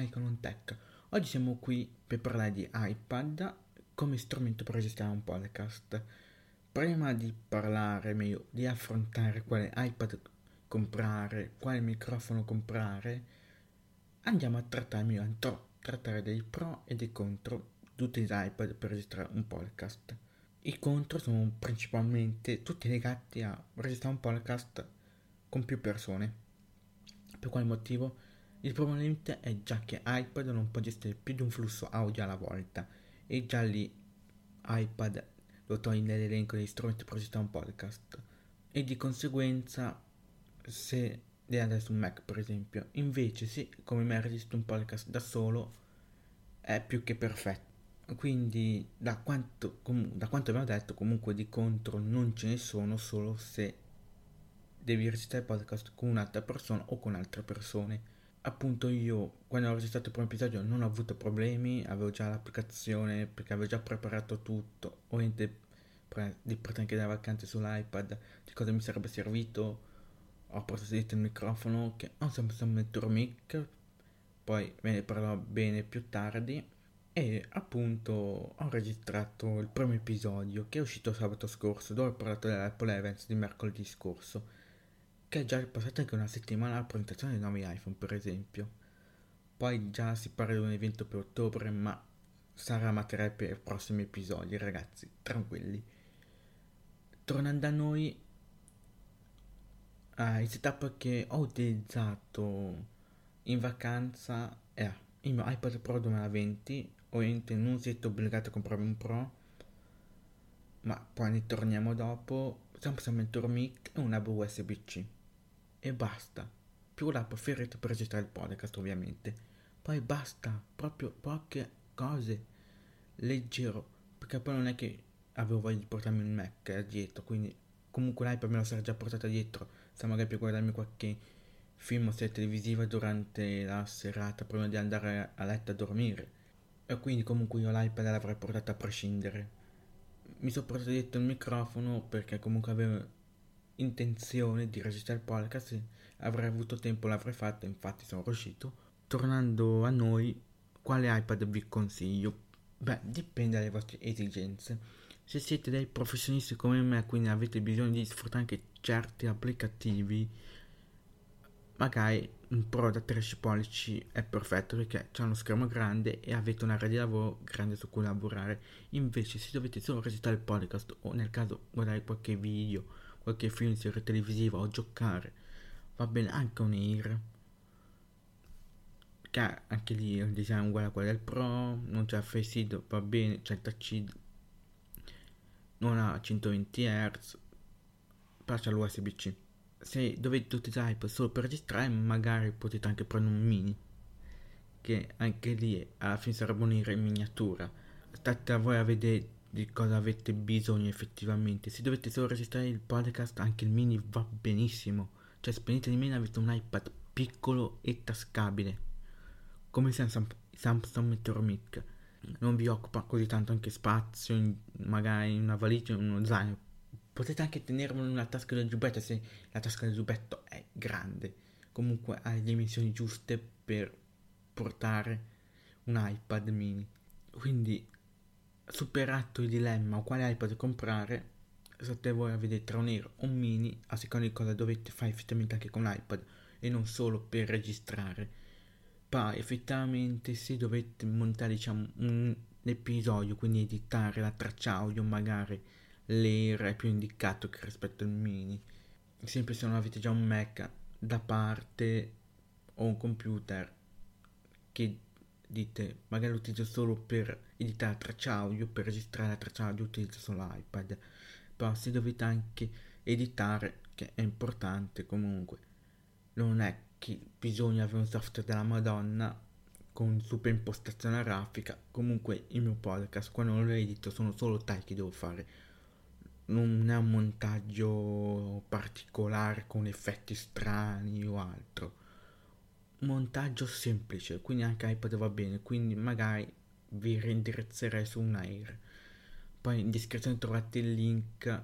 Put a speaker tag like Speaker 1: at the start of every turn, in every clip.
Speaker 1: Michael on Tech. Oggi siamo qui per parlare di iPad come strumento per registrare un podcast. Prima di parlare, meglio, di affrontare quale iPad comprare, quale microfono comprare, andiamo a trattare, meglio, a trattare dei pro e dei contro di utilizzare iPad per registrare un podcast. I contro sono principalmente tutti legati a registrare un podcast con più persone. Per quale motivo? Il problema è già che iPad non può gestire più di un flusso audio alla volta. E già lì iPad lo toglie nell'elenco degli strumenti per registrare un podcast. E di conseguenza se devi andare su Mac per esempio invece se come me registro un podcast da solo è più che perfetto. Quindi da quanto, com- da quanto abbiamo detto comunque di contro non ce ne sono solo se devi registrare il podcast con un'altra persona o con altre persone appunto io quando ho registrato il primo episodio non ho avuto problemi, avevo già l'applicazione perché avevo già preparato tutto, ovviamente di praticamente delle vacanze sull'iPad, di cosa mi sarebbe servito, ho dietro il microfono che ho sempre un Mentor Mic, poi ve ne parlerò bene più tardi e appunto ho registrato il primo episodio che è uscito sabato scorso dove ho parlato dell'Apple Events di mercoledì scorso che è già passata anche una settimana alla presentazione dei nuovi iPhone, per esempio. Poi già si parla di un evento per ottobre, ma sarà materiale per i prossimi episodi, ragazzi, tranquilli. Tornando a noi, ah, il setup che ho utilizzato in vacanza è il mio iPad Pro 2020. Ovviamente non siete obbligati a comprare un Pro, ma poi ne torniamo dopo. Semplicemente un mic e un hub USB-C e basta. Più la preferite per registrare il podcast ovviamente. Poi basta, proprio poche cose. Leggero, perché poi non è che avevo voglia di portarmi un Mac dietro, quindi comunque l'iPad me lo sarà già portata dietro, se magari per guardarmi qualche film o serie televisiva durante la serata prima di andare a letto a dormire. E quindi comunque io l'iPad l'avrei portata a prescindere. Mi sono portato dietro il microfono perché comunque avevo intenzione di registrare il podcast, se avrei avuto tempo l'avrei fatto, infatti sono riuscito. Tornando a noi, quale iPad vi consiglio? Beh, dipende dalle vostre esigenze. Se siete dei professionisti come me, quindi avete bisogno di sfruttare anche certi applicativi, magari un Pro da 13 pollici è perfetto perché c'è uno schermo grande e avete un'area di lavoro grande su cui lavorare. Invece, se dovete solo registrare il podcast o nel caso guardare qualche video qualche film, serie televisiva o giocare. Va bene anche un Air. Che anche lì il design uguale a quello del Pro, non c'è Face ID, va bene, c'è il touch non ha 120 Hz, però l'USB-C. Se dovete utilizzare solo per registrare, magari potete anche prendere un mini, che anche lì alla fine sarebbe un Air in miniatura. State a voi a vedere di cosa avete bisogno effettivamente. Se dovete solo registrare il podcast, anche il mini va benissimo. Cioè, spendete di meno avete un iPad piccolo e tascabile. Come Samsung, Samsung Meteor Mic. Non vi occupa così tanto anche spazio, in, magari in una valigia o in uno zaino. Potete anche tenerlo una tasca del giubbetto se la tasca del giubbetto è grande. Comunque ha le dimensioni giuste per portare un iPad mini. Quindi superato il dilemma quale iPad comprare, state voi a vedere tra un Air o un Mini, a seconda di cosa dovete fare effettivamente anche con l'iPad e non solo per registrare. Poi effettivamente se dovete montare diciamo un episodio, quindi editare la traccia audio, magari l'Air è più indicato che rispetto al Mini. Sempre se non avete già un Mac da parte o un computer che dite magari lo utilizzo solo per editare traccia audio, per registrare la traccia audio utilizzo solo l'iPad, però se dovete anche editare, che è importante comunque, non è che bisogna avere un software della Madonna con super impostazione grafica, comunque il mio podcast quando lo edito sono solo tagli che devo fare, non è un montaggio particolare con effetti strani o altro montaggio semplice, quindi anche iPad va bene, quindi magari vi reindirizzerei su un Air. Poi in descrizione trovate il link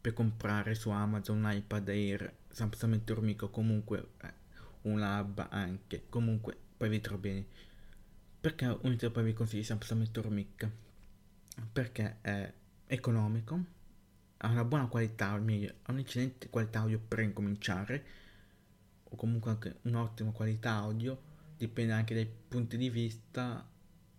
Speaker 1: per comprare su Amazon un iPad Air, semplicemente Ormico, comunque eh, un hub anche, comunque poi vedrò bene. Perché un poi vi consiglio Samsung Mic? Perché è economico, ha una buona qualità, o ha un'eccellente qualità audio per incominciare, o comunque anche un'ottima qualità audio, dipende anche dai punti di vista.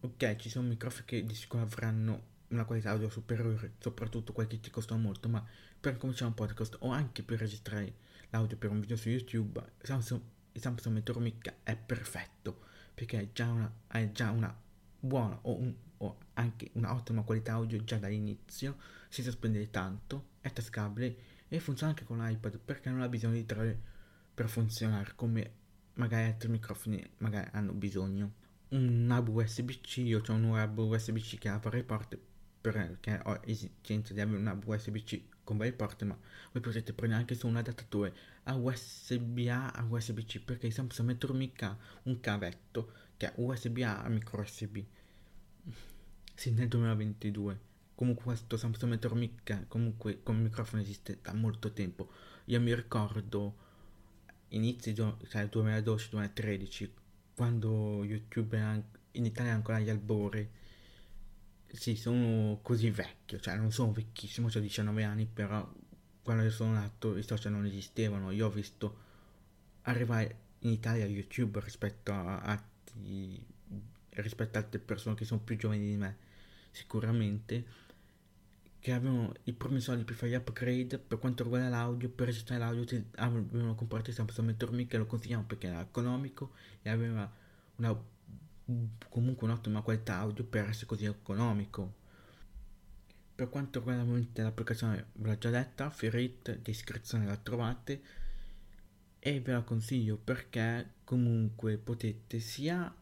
Speaker 1: Ok, ci sono microfoni che di sicuro avranno una qualità audio superiore, soprattutto quelli che ti costano molto, ma per cominciare un podcast o anche per registrare l'audio per un video su YouTube, il Samsung Metro Mic è perfetto perché è già una, è già una buona o, un, o anche un'ottima qualità audio già dall'inizio, senza spendere tanto, è tascabile e funziona anche con l'iPad perché non ha bisogno di trarre per funzionare come magari altri microfoni magari hanno bisogno. Un hub USB-C, io ho un hub USB-C che ha varie porte perché ho esigenza di avere un hub USB-C con varie porte, ma voi potete prendere anche su un adattatore a USB-A a USB-C perché Samsung Metro Mic ha un cavetto che è USB-A a micro USB. Sì, nel 2022. Comunque questo Samsung Mic comunque come microfono esiste da molto tempo. Io mi ricordo inizi cioè 2012-2013 quando YouTube in Italia ancora agli albori sì, sono così vecchio, cioè non sono vecchissimo, ho 19 anni, però quando sono nato i social non esistevano. Io ho visto arrivare in Italia YouTube rispetto a altri, rispetto a altre persone che sono più giovani di me, sicuramente, che avevano i primi soldi per fare gli upgrade per quanto riguarda l'audio, per registrare l'audio, avevano comprato Samsung Metro che lo consigliamo perché era economico e aveva una comunque un'ottima qualità audio per essere così economico. Per quanto riguarda l'applicazione, ve l'ho già detta, Ferrit, descrizione la trovate e ve la consiglio perché comunque potete sia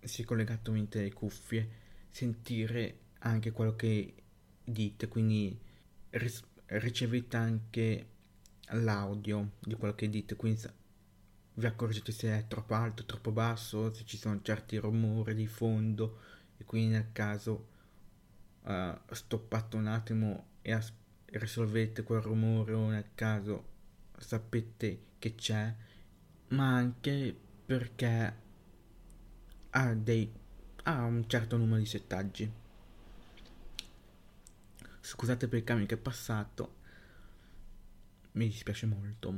Speaker 1: se collegato alle cuffie sentire anche quello che dite, quindi ris- ricevete anche l'audio di quello che dite, quindi vi accorgete se è troppo alto, troppo basso, se ci sono certi rumori di fondo e quindi nel caso uh, stoppate un attimo e as- risolvete quel rumore o nel caso sapete che c'è, ma anche perché ha, dei, ha un certo numero di settaggi. Scusate per il camion che è passato, mi dispiace molto.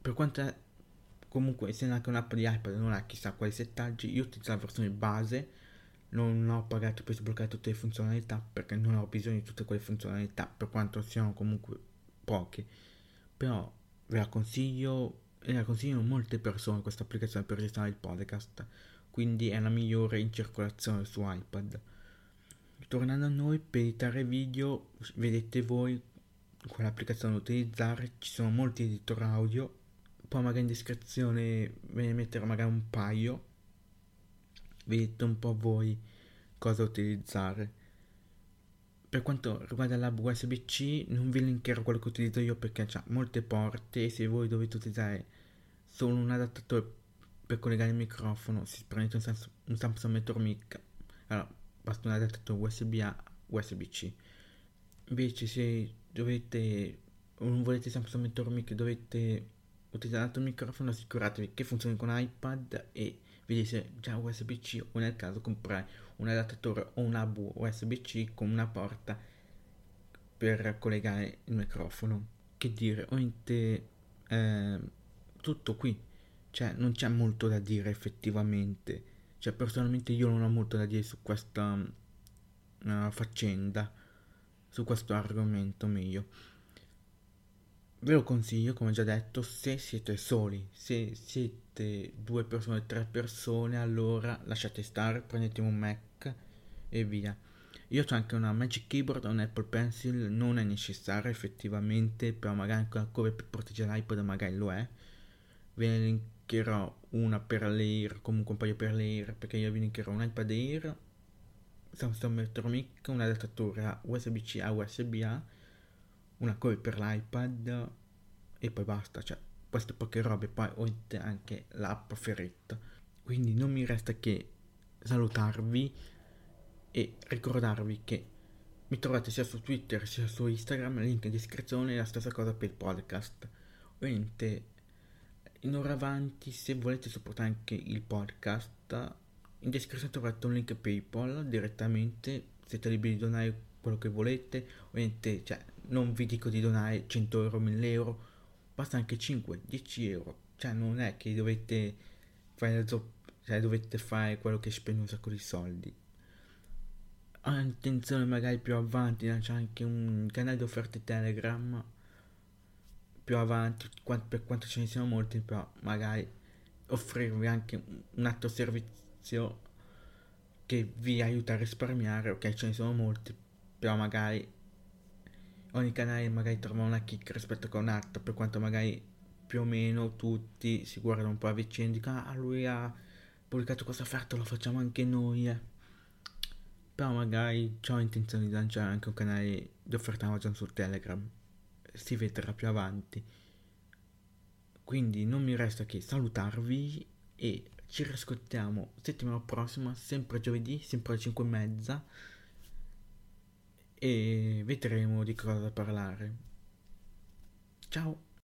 Speaker 1: Per quanto è comunque essendo anche un'app di iPad non ha chissà quali settaggi io utilizzo la versione base non ho pagato per sbloccare tutte le funzionalità perché non ho bisogno di tutte quelle funzionalità per quanto siano comunque poche. Però ve la consiglio e la consigliano molte persone questa applicazione per registrare il podcast. Quindi è la migliore in circolazione su iPad tornando a noi per editare video vedete voi quell'applicazione da utilizzare ci sono molti editor audio poi magari in descrizione ve ne metterò magari un paio. Vedete un po' voi cosa utilizzare. Per quanto riguarda l'hub USB-C non vi linkerò quello che utilizzo io perché ha molte porte e se voi dovete utilizzare solo un adattatore per collegare il microfono se prendete un, Samsung, un Samsung Metro Mic allora basta un adattatore USB A USB-C invece se dovete non volete Samsung Metro Mic dovete utilizzate il microfono assicuratevi che funzioni con iPad e vi se già USB-C o nel caso comprare un adattatore o un hub USB-C con una porta per collegare il microfono. Che dire ovviamente eh, tutto qui. Cioè non c'è molto da dire effettivamente cioè personalmente io non ho molto da dire su questa uh, faccenda su questo argomento meglio Ve lo consiglio, come già detto, se siete soli, se siete due persone, tre persone, allora lasciate stare, prendete un Mac e via. Io ho anche una Magic Keyboard, un Apple Pencil, non è necessario effettivamente, però magari cover per proteggere l'iPod magari lo è. Ve ne linkerò una per l'Air, comunque un paio per l'Air, perché io vi linkerò un iPad Air, Samsung Metromic, un adattatore USB-C a USB-A una copia per l'iPad e poi basta, cioè queste poche robe, poi ho anche l'app Ferretta. Quindi non mi resta che salutarvi e ricordarvi che mi trovate sia su Twitter sia su Instagram, link in descrizione e la stessa cosa per il podcast. Ovviamente in ora avanti se volete supportare anche il podcast in descrizione trovate un link paypal direttamente siete liberi di donare quello che volete. Ovviamente cioè, non vi dico di donare 100 euro 1000 euro basta anche 5 10 euro. Cioè non è che dovete fare, cioè, dovete fare quello che spende un sacco di soldi. Ho intenzione magari più avanti di lanciare anche un canale di offerte telegram più avanti per quanto ce ne siano molti però magari offrirvi anche un altro servizio che vi aiuta a risparmiare ok ce ne sono molti però magari ogni canale magari trova una kick rispetto a un altro per quanto magari più o meno tutti si guardano un po' a vicino e dicono ah lui ha pubblicato questa offerta lo facciamo anche noi eh. Però magari ho intenzione di lanciare anche un canale di offerta Amazon su Telegram si vedrà più avanti. Quindi non mi resta che salutarvi e ci riscontriamo settimana prossima sempre giovedì sempre alle 5 e mezza e vedremo di cosa parlare. Ciao